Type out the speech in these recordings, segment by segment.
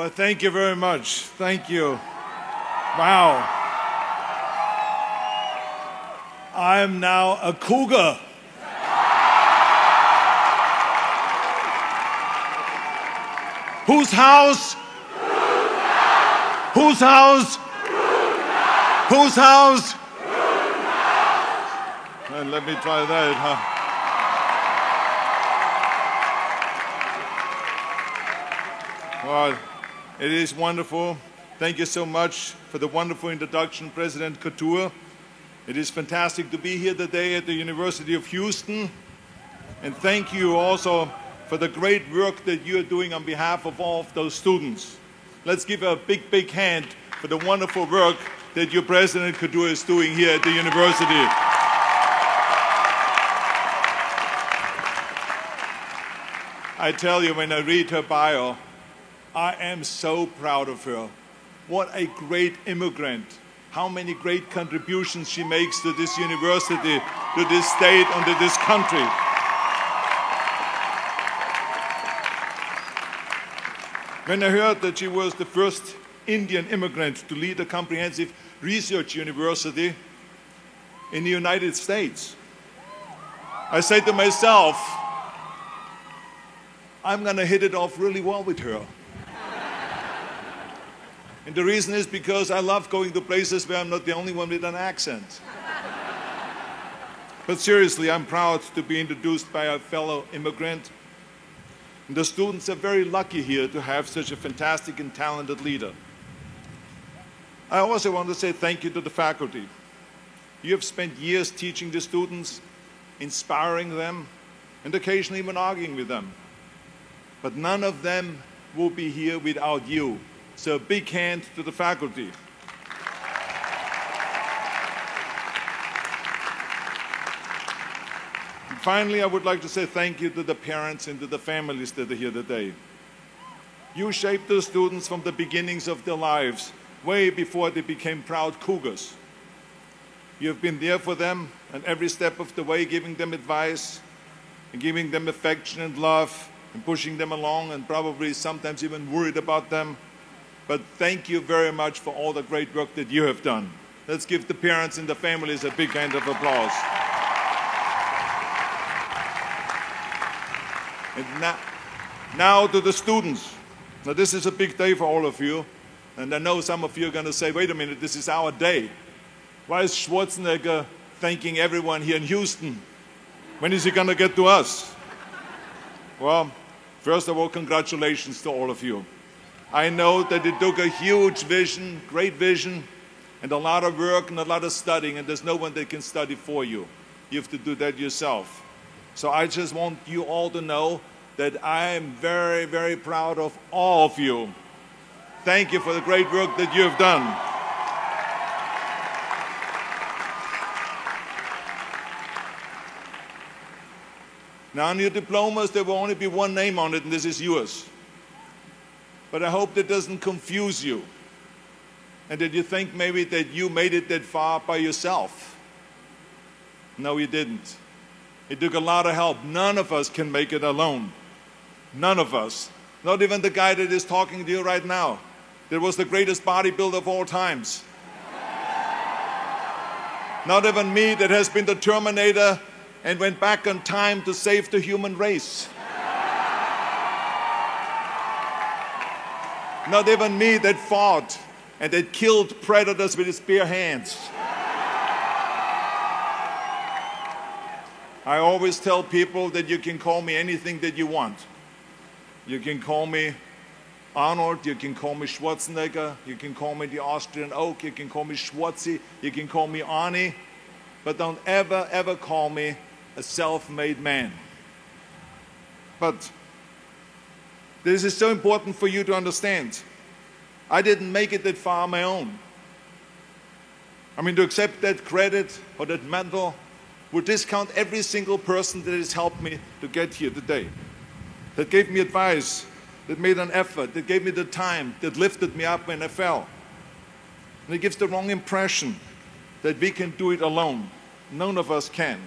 Well, thank you very much. Thank you. Wow. I'm now a cougar. Whose house? Whose house? Whose house? And let me try that, huh? It is wonderful. Thank you so much for the wonderful introduction, President Khator. It is fantastic to be here today at the University of Houston. And thank you also for the great work that you are doing on behalf of all of those students. Let's give a big, big hand for the wonderful work that your President Khator is doing here at the university. I tell you, when I read her bio, I am so proud of her. What a great immigrant. How many great contributions she makes to this university, to this state, and to this country. When I heard that she was the first Indian immigrant to lead a comprehensive research university in the United States, I said to myself, I'm going to hit it off really well with her. And the reason is because I love going to places where I'm not the only one with an accent. But seriously, I'm proud to be introduced by a fellow immigrant. And the students are very lucky here to have such a fantastic and talented leader. I also want to say thank you to the faculty. You have spent years teaching the students, inspiring them, and occasionally even arguing with them. But none of them will be here without you. So a big hand to the faculty. Finally, I would like to say thank you to the parents and to the families that are here today. You shaped the students from the beginnings of their lives, way before they became proud cougars. You have been there for them and every step of the way, giving them advice and giving them affection and love and pushing them along and probably sometimes even worried about them. But thank you very much for all the great work that you have done. Let's give the parents and the families a big hand of applause. And now, now to the students. Now this is a big day for all of you. And I know some of you are going to say, wait a minute, this is our day. Why is Schwarzenegger thanking everyone here in Houston? When is he going to get to us? Well, first of all, congratulations to all of you. I know that it took a huge vision, great vision, and a lot of work and a lot of studying, and there's no one that can study for you. You have to do that yourself. So I just want you all to know that I am very, very proud of all of you. Thank you for the great work that you have done. Now, on your diplomas, there will only be one name on it, and this is yours. But I hope that doesn't confuse you and that you think maybe that you made it that far by yourself. No, you didn't. It took a lot of help. None of us can make it alone. None of us. Not even the guy that is talking to you right now. That was the greatest bodybuilder of all times. Not even me that has been the Terminator and went back in time to save the human race. Not even me that fought and that killed predators with his bare hands. I always tell people that you can call me anything that you want. You can call me Arnold, you can call me Schwarzenegger, you can call me the Austrian Oak, you can call me Schwarzi, you can call me Arnie, but don't ever, ever call me a self-made man. But this is so important for you to understand. I didn't make it that far on my own. I mean, to accept that credit or that medal would discount every single person that has helped me to get here today, that gave me advice, that made an effort, that gave me the time, that lifted me up when I fell. And it gives the wrong impression that we can do it alone. None of us can.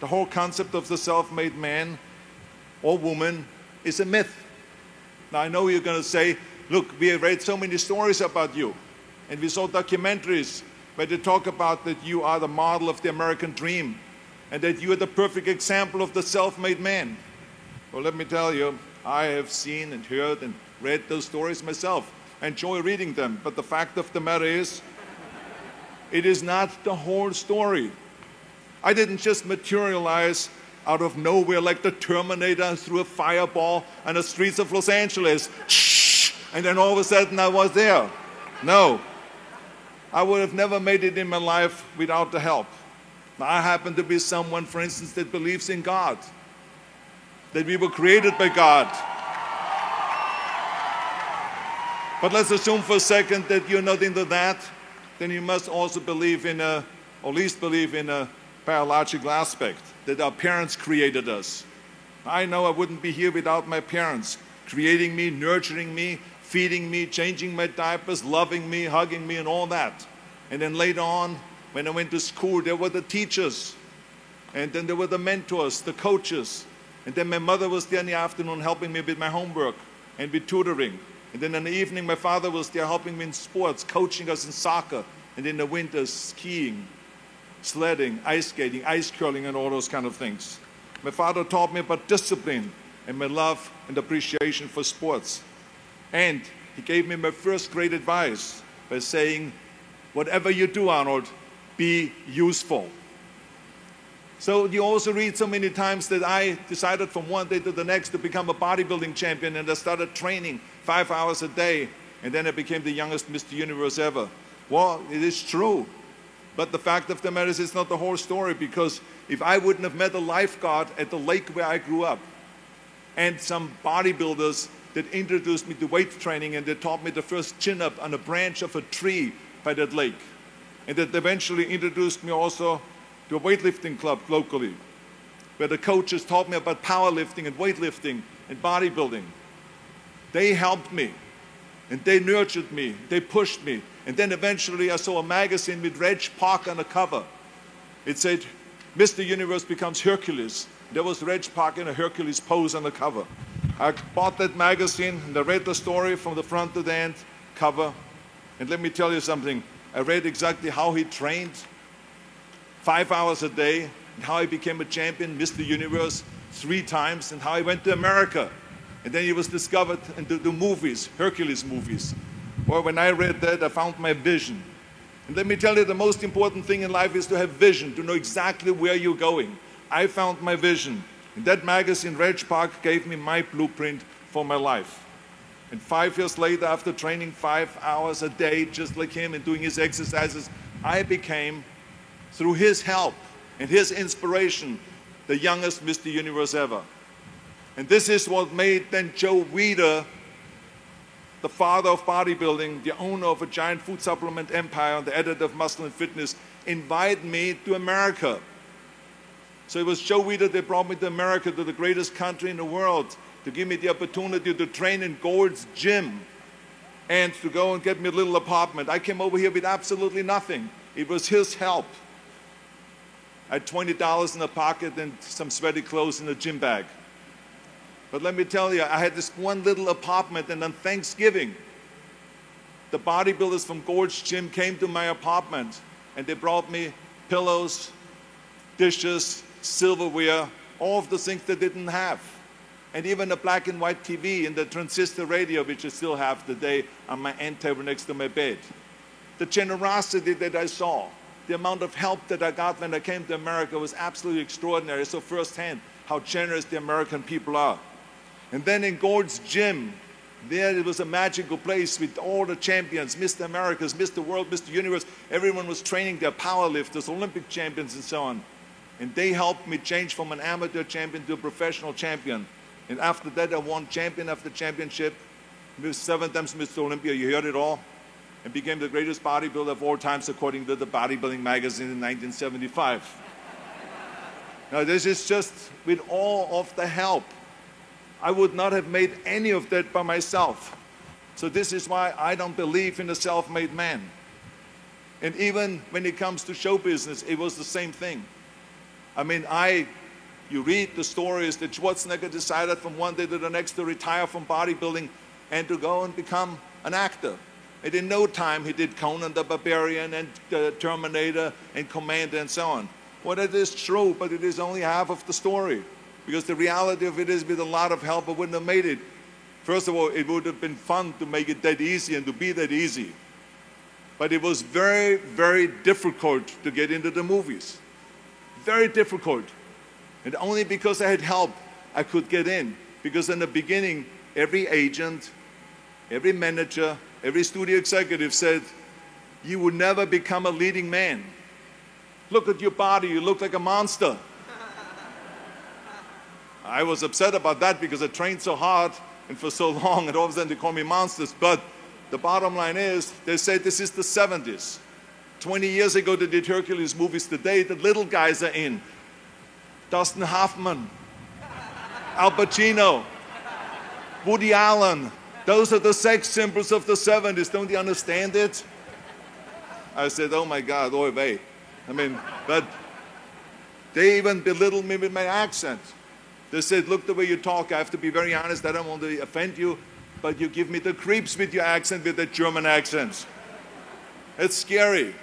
The whole concept of the self-made man or woman is a myth. Now I know you're going to say, Look, we have read so many stories about you, and we saw documentaries where they talk about that you are the model of the American dream and that you are the perfect example of the self made man. Well, let me tell you, I have seen and heard and read those stories myself. I enjoy reading them, but the fact of the matter is, it is not the whole story. I didn't just materialize out of nowhere like the Terminator through a fireball on the streets of Los Angeles. And then all of a sudden I was there. No. I would have never made it in my life without the help. I happen to be someone, for instance, that believes in God, that we were created by God. But let's assume for a second that you're not into that, then you must also believe in a, or at least believe in a biological aspect, that our parents created us. I know I wouldn't be here without my parents, creating me, nurturing me, feeding me, changing my diapers, loving me, hugging me, and all that. And then later on, when I went to school, there were the teachers, and then there were the mentors, the coaches, and then my mother was there in the afternoon helping me with my homework and with tutoring. And then in the evening, my father was there helping me in sports, coaching us in soccer, and in the winter, skiing, sledding, ice skating, ice curling, and all those kind of things. My father taught me about discipline and my love and appreciation for sports. And he gave me my first great advice by saying, Whatever you do, Arnold, be useful. So you also read so many times that I decided from one day to the next to become a bodybuilding champion and I started training five hours a day and then I became the youngest Mr. Universe ever. Well, it is true. But the fact of the matter is it's not the whole story because if I wouldn't have met a lifeguard at the lake where I grew up and some bodybuilders that introduced me to weight training and they taught me the first chin up on a branch of a tree by that lake and that eventually introduced me also to a weightlifting club locally, where the coaches taught me about powerlifting and weightlifting and bodybuilding. They helped me and they nurtured me, they pushed me. And then eventually I saw a magazine with Reg Park on the cover. It said, Mr. Universe becomes Hercules. There was Reg Park in a Hercules pose on the cover. I bought that magazine and I read the story from the front to the end cover. And let me tell you something. I read exactly how he trained five hours a day, and how he became a champion, Mr. Universe, three times, and how he went to America. And then he was discovered in the, the movies, Hercules movies. Well, when I read that, I found my vision. And let me tell you, the most important thing in life is to have vision, to know exactly where you're going. I found my vision. And that magazine, Reg Park, gave me my blueprint for my life. And five years later, after training five hours a day, just like him, and doing his exercises, I became, through his help and his inspiration, the youngest Mr. Universe ever. And this is what made then Joe Weider, the father of bodybuilding, the owner of a giant food supplement empire, and the editor of Muscle and Fitness, invite me to America. So it was Joe Weider that brought me to America, to the greatest country in the world to give me the opportunity to train in Gold's Gym and to go and get me a little apartment. I came over here with absolutely nothing. It was his help. I had $20 in the pocket and some sweaty clothes in the gym bag. But let me tell you, I had this one little apartment, and on Thanksgiving, the bodybuilders from Gold's Gym came to my apartment and they brought me pillows, dishes, silverware, all of the things they didn't have and even a black and white TV and the transistor radio, which I still have today on my end table next to my bed. The generosity that I saw, the amount of help that I got when I came to America was absolutely extraordinary. So firsthand how generous the American people are. And then in Gold's Gym, there it was a magical place with all the champions, Mr. Americas, Mr. World, Mr. Universe. Everyone was training their powerlifters, Olympic champions, and so on. And they helped me change from an amateur champion to a professional champion. And after that, I won champion after championship, seven times Mr. Olympia, you heard it all, and became the greatest bodybuilder of all times according to the Bodybuilding magazine in 1975. now, this is just with all of the help. I would not have made any of that by myself. So this is why I don't believe in a self-made man. And even when it comes to show business, it was the same thing. I mean, I you read the stories that Schwarzenegger decided from one day to the next to retire from bodybuilding and to go and become an actor. And in no time, he did Conan the Barbarian and uh, Terminator and Commando and so on. Well, it is true, but it is only half of the story. Because the reality of it is, with a lot of help, I wouldn't have made it. First of all, it would have been fun to make it that easy and to be that easy. But it was very, very difficult to get into the movies. Very difficult. And only because I had help, I could get in. Because in the beginning, every agent, every manager, every studio executive said, You would never become a leading man. Look at your body, you look like a monster. I was upset about that because I trained so hard and for so long, and all of a sudden they call me monsters. But the bottom line is, they say this is the 70s. 20 years ago, they did Hercules movies. Today, the little guys are in. Dustin Hoffman, Al Pacino, Woody Allen. Those are the sex symbols of the 70s. Don't you understand it? I said, oh my God, oy vey. I mean, but they even belittled me with my accent. They said, look the way you talk. I have to be very honest. I don't want to offend you, but you give me the creeps with your accent, with the German accents. It's scary.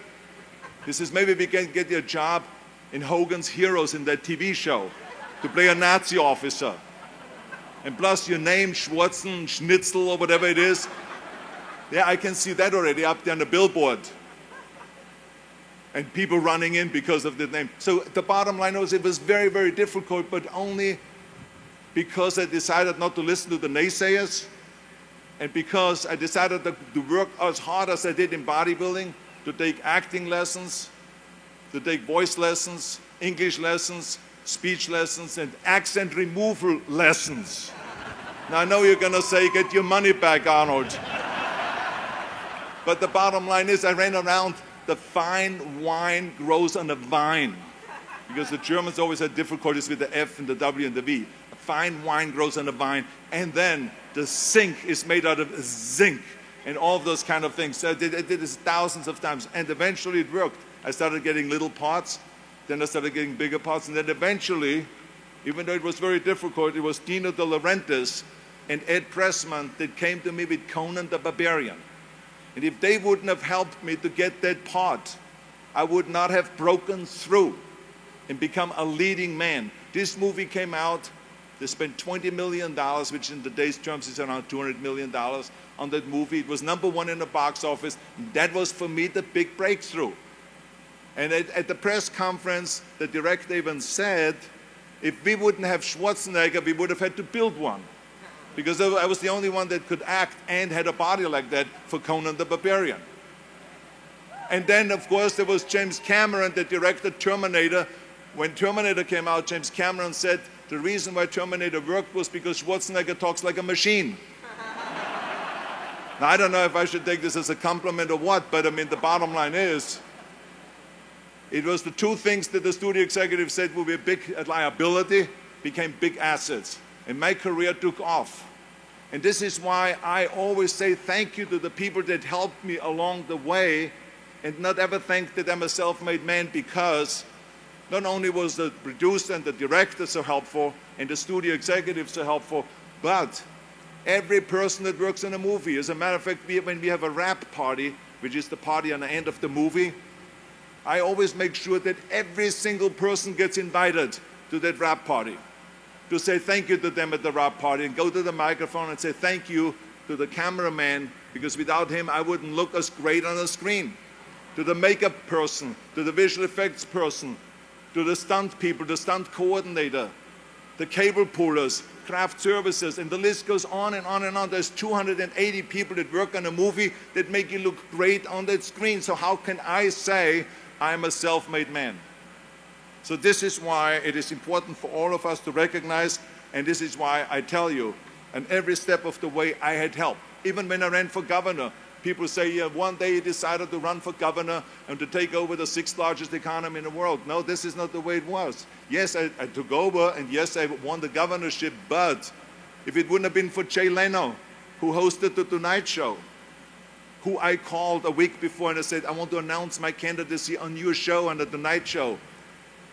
He is maybe we can get you a job in Hogan's Heroes in that TV show to play a Nazi officer. And plus your name, Schwarzen, Schnitzel, or whatever it is. Yeah, I can see that already up there on the billboard and people running in because of the name. So the bottom line was it was very, very difficult, but only because I decided not to listen to the naysayers and because I decided to, to work as hard as I did in bodybuilding, to take acting lessons, to take voice lessons, English lessons, speech lessons, and accent removal lessons. now I know you're going to say, get your money back, Arnold. but the bottom line is I ran around the fine wine grows on a vine. Because the Germans always had difficulties with the F and the W and the V. Fine wine grows on a vine, and then the sink is made out of zinc and all of those kind of things. So I did, I did this thousands of times, and eventually it worked. I started getting little pots, then I started getting bigger pots, and then eventually, even though it was very difficult, it was Dino De Laurentiis and Ed Pressman that came to me with Conan the Barbarian. And if they wouldn't have helped me to get that part, I would not have broken through and become a leading man. This movie came out, they spent $20 million, which in today's terms is around $200 million on that movie. It was number one in the box office. That was for me the big breakthrough. And at, at the press conference, the director even said, if we wouldn't have Schwarzenegger, we would have had to build one because I was the only one that could act and had a body like that for Conan the Barbarian. And then, of course, there was James Cameron that directed Terminator. When Terminator came out, James Cameron said the reason why Terminator worked was because Schwarzenegger talks like a machine. now, I don't know if I should take this as a compliment or what, but I mean, the bottom line is it was the two things that the studio executive said would be a big liability became big assets and my career took off. And this is why I always say thank you to the people that helped me along the way and not ever think that I'm a self-made man because not only was the producer and the director so helpful and the studio executives so helpful, but every person that works in a movie. As a matter of fact, we, when we have a wrap party, which is the party on the end of the movie, I always make sure that every single person gets invited to that wrap party to say thank you to them at the wrap party and go to the microphone and say thank you to the cameraman because without him I wouldn't look as great on the screen. To the makeup person, to the visual effects person, to the er stunt people, the er stunt coordinator, the cable pullers, craft services, and the list goes on and on and on. There's 280 people that work on a movie that make you look great on that screen. So how can I say I'm a self-made man? So this is why it is important for all of us to recognize, and this is why I tell you, and every step of the way I had help. Even when I ran for governor, people say, yeah, one day he decided to run for governor and to take over the sixth largest economy in the world. No, this is not the way it was. Yes, I, I took over, and yes, I won the governorship, but if it wouldn't have been for Jay Leno, who hosted the Tonight Show, who I called a week before and I said, I want to announce my candidacy on your show, on the Tonight Show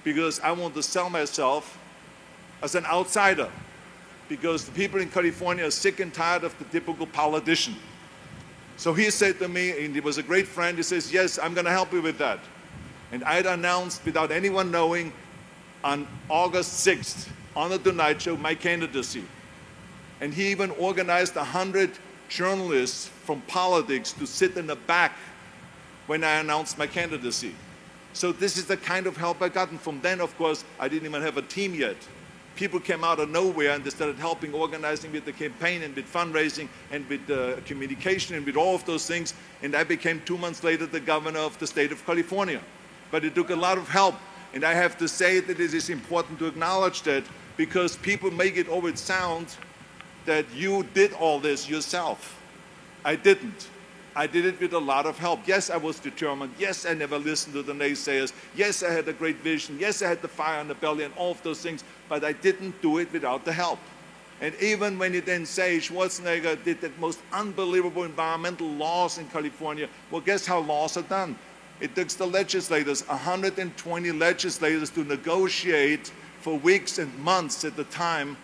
because I want to sell myself as an outsider. because the people in California are sick and tired of the typical politician. So he said to me, and he was a great friend, he says, yes, I'm going to help you with that. And I had announced, without anyone knowing, on August 6th, on the Tonight Show, my candidacy. And he even organized 100 journalists from politics to sit in the back when I announced my candidacy. So this is the kind of help I got. And from then, of course, I didn't even have a team yet. People came out of nowhere and they started helping organizing with the campaign and with fundraising and with uh, communication and with all of those things. And I became two months later the governor of the state of California. But it took a lot of help. And I have to say that it is important to acknowledge that because people make it always sound that you did all this yourself. I didn't. I did it with a lot of help. Yes, I was determined. Yes, I never listened to the naysayers. Yes, I had a great vision. Yes, I had the fire in the belly and all of those things, but I didn't do it without the help. And even when you then say Schwarzenegger did the most unbelievable environmental laws in California, well, guess how laws are done? It takes the legislators, 120 legislators, to negotiate for weeks and months at the time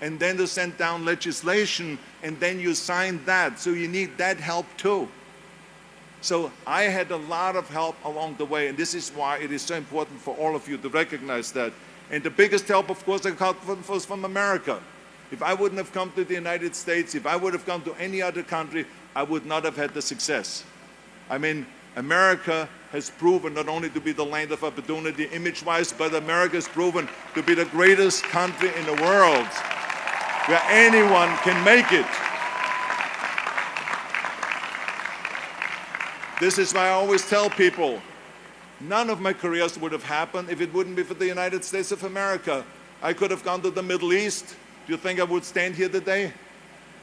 and then to send down legislation, and then you sign that. So you need that help too. So I had a lot of help along the way, and this is why it is so important for all of you to recognize that. And the biggest help, of course, I got was from America. If I wouldn't have come to the United States, if I would have come to any other country, I would not have had the success. I mean, America has proven not only to be the land of opportunity image-wise, but America has proven to be the greatest country in the world where anyone can make it. This is why I always tell people, none of my careers would have happened if it wouldn't be for the United States of America. I could have gone to the Middle East. Do you think I would stand here today?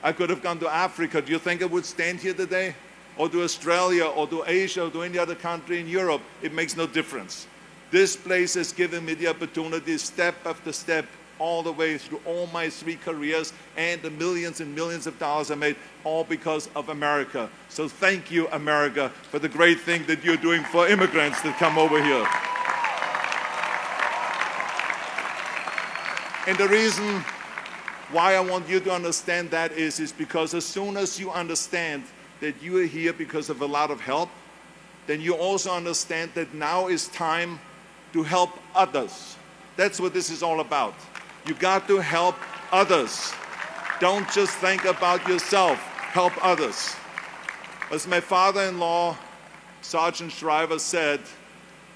I could have gone to Africa. Do you think I would stand here today? Or to Australia, or to Asia, or to any other country in Europe. It makes no difference. This place has given me the opportunity, step after step, all the way through all my three careers and the millions and millions of dollars I made, all because of America. So thank you, America, for the great thing that you're doing for immigrants that come over here. And the reason why I want you to understand that is, is because as soon as you understand that you are here because of a lot of help, then you also understand that now is time to help others. That's what this is all about. You got to help others. Don't just think about yourself. Help others. As my father-in-law, Sargent Shriver, said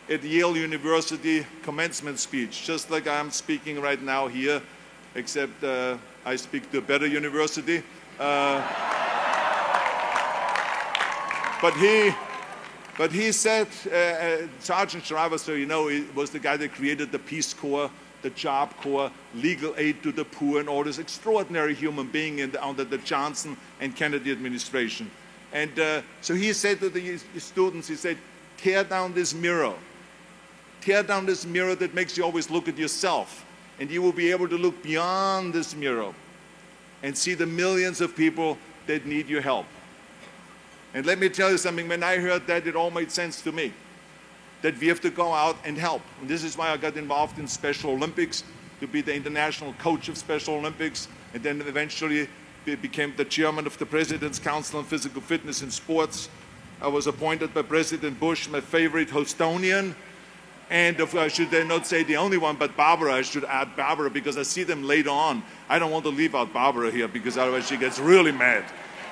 at Yale University commencement speech, just like I'm speaking right now here, except uh, I speak to a better university. Uh, but he, but he said, uh, uh Sargent Shriver, so you know, he was the guy that created the Peace Corps the Job Corps, legal aid to the poor, and all this extraordinary human being the, under the Johnson and Kennedy administration. And uh, so he said to the students, he said, tear down this mirror. Tear down this mirror that makes you always look at yourself. And you will be able to look beyond this mirror and see the millions of people that need your help. And let me tell you something, when I heard that, it all made sense to me that we have to go out and help. And this is why I got involved in Special Olympics, to be the international coach of Special Olympics, and then eventually became the chairman of the President's Council on Physical Fitness and Sports. I was appointed by President Bush, my favorite Houstonian, and if I should not say the only one, but Barbara, I should add Barbara because I see them later on. I don't want to leave out Barbara here because otherwise she gets really mad.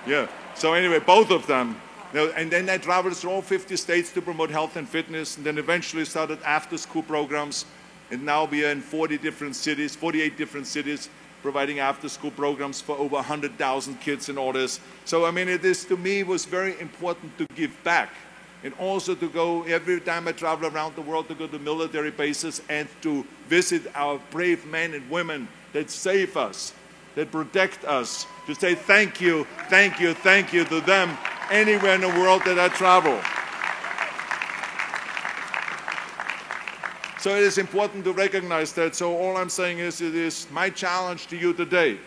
Yeah. So anyway, both of them and then I traveled through all 50 states to promote health and fitness, and then eventually started after-school programs. And now we are in 40 different cities, 48 different cities, providing after-school programs for over 100,000 kids all this. So, I mean, it is, to me, was very important to give back. And also to go, every time I travel around the world, to go to military bases and to visit our brave men and women that save us, that protect us, to say thank you, thank you, thank you to them anywhere in the world that I travel. So it is important to recognize that. So all I'm saying is it is my challenge to you today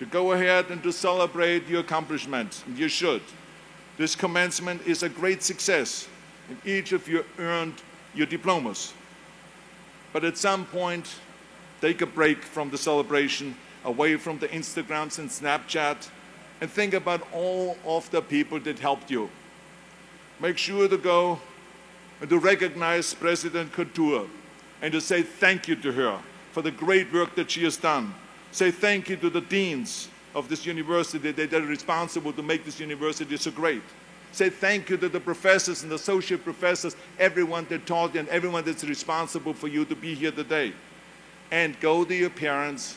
to go ahead and to celebrate your accomplishments. You should. This commencement is a great success and each of you earned your diplomas. But at some point, take a break from the celebration away from the Instagrams and Snapchat, and think about all of the people that helped you. Make sure to go and to recognize President Khator and to say thank you to her for the great work that she has done. Say thank you to the deans of this university that are responsible to make this university so great. Say thank you to the professors and associate professors, everyone that taught you and everyone that's responsible for you to be here today. And go to your parents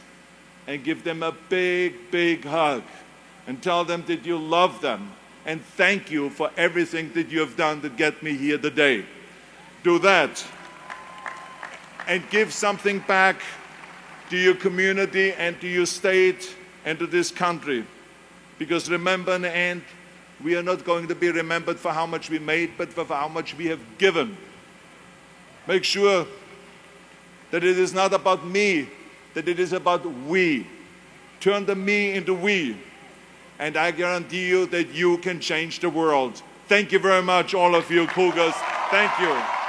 and give them a big, big hug and tell them that you love them and thank you for everything that you have done to get me here today. Do that and give something back to your community and to your state and to this country. Because remember in the end, we are not going to be remembered for how much we made, but for how much we have given. Make sure that it is not about me, that it is about we. Turn the me into we. And I guarantee you that you can change the world. Thank you very much, all of you Cougars. Thank you.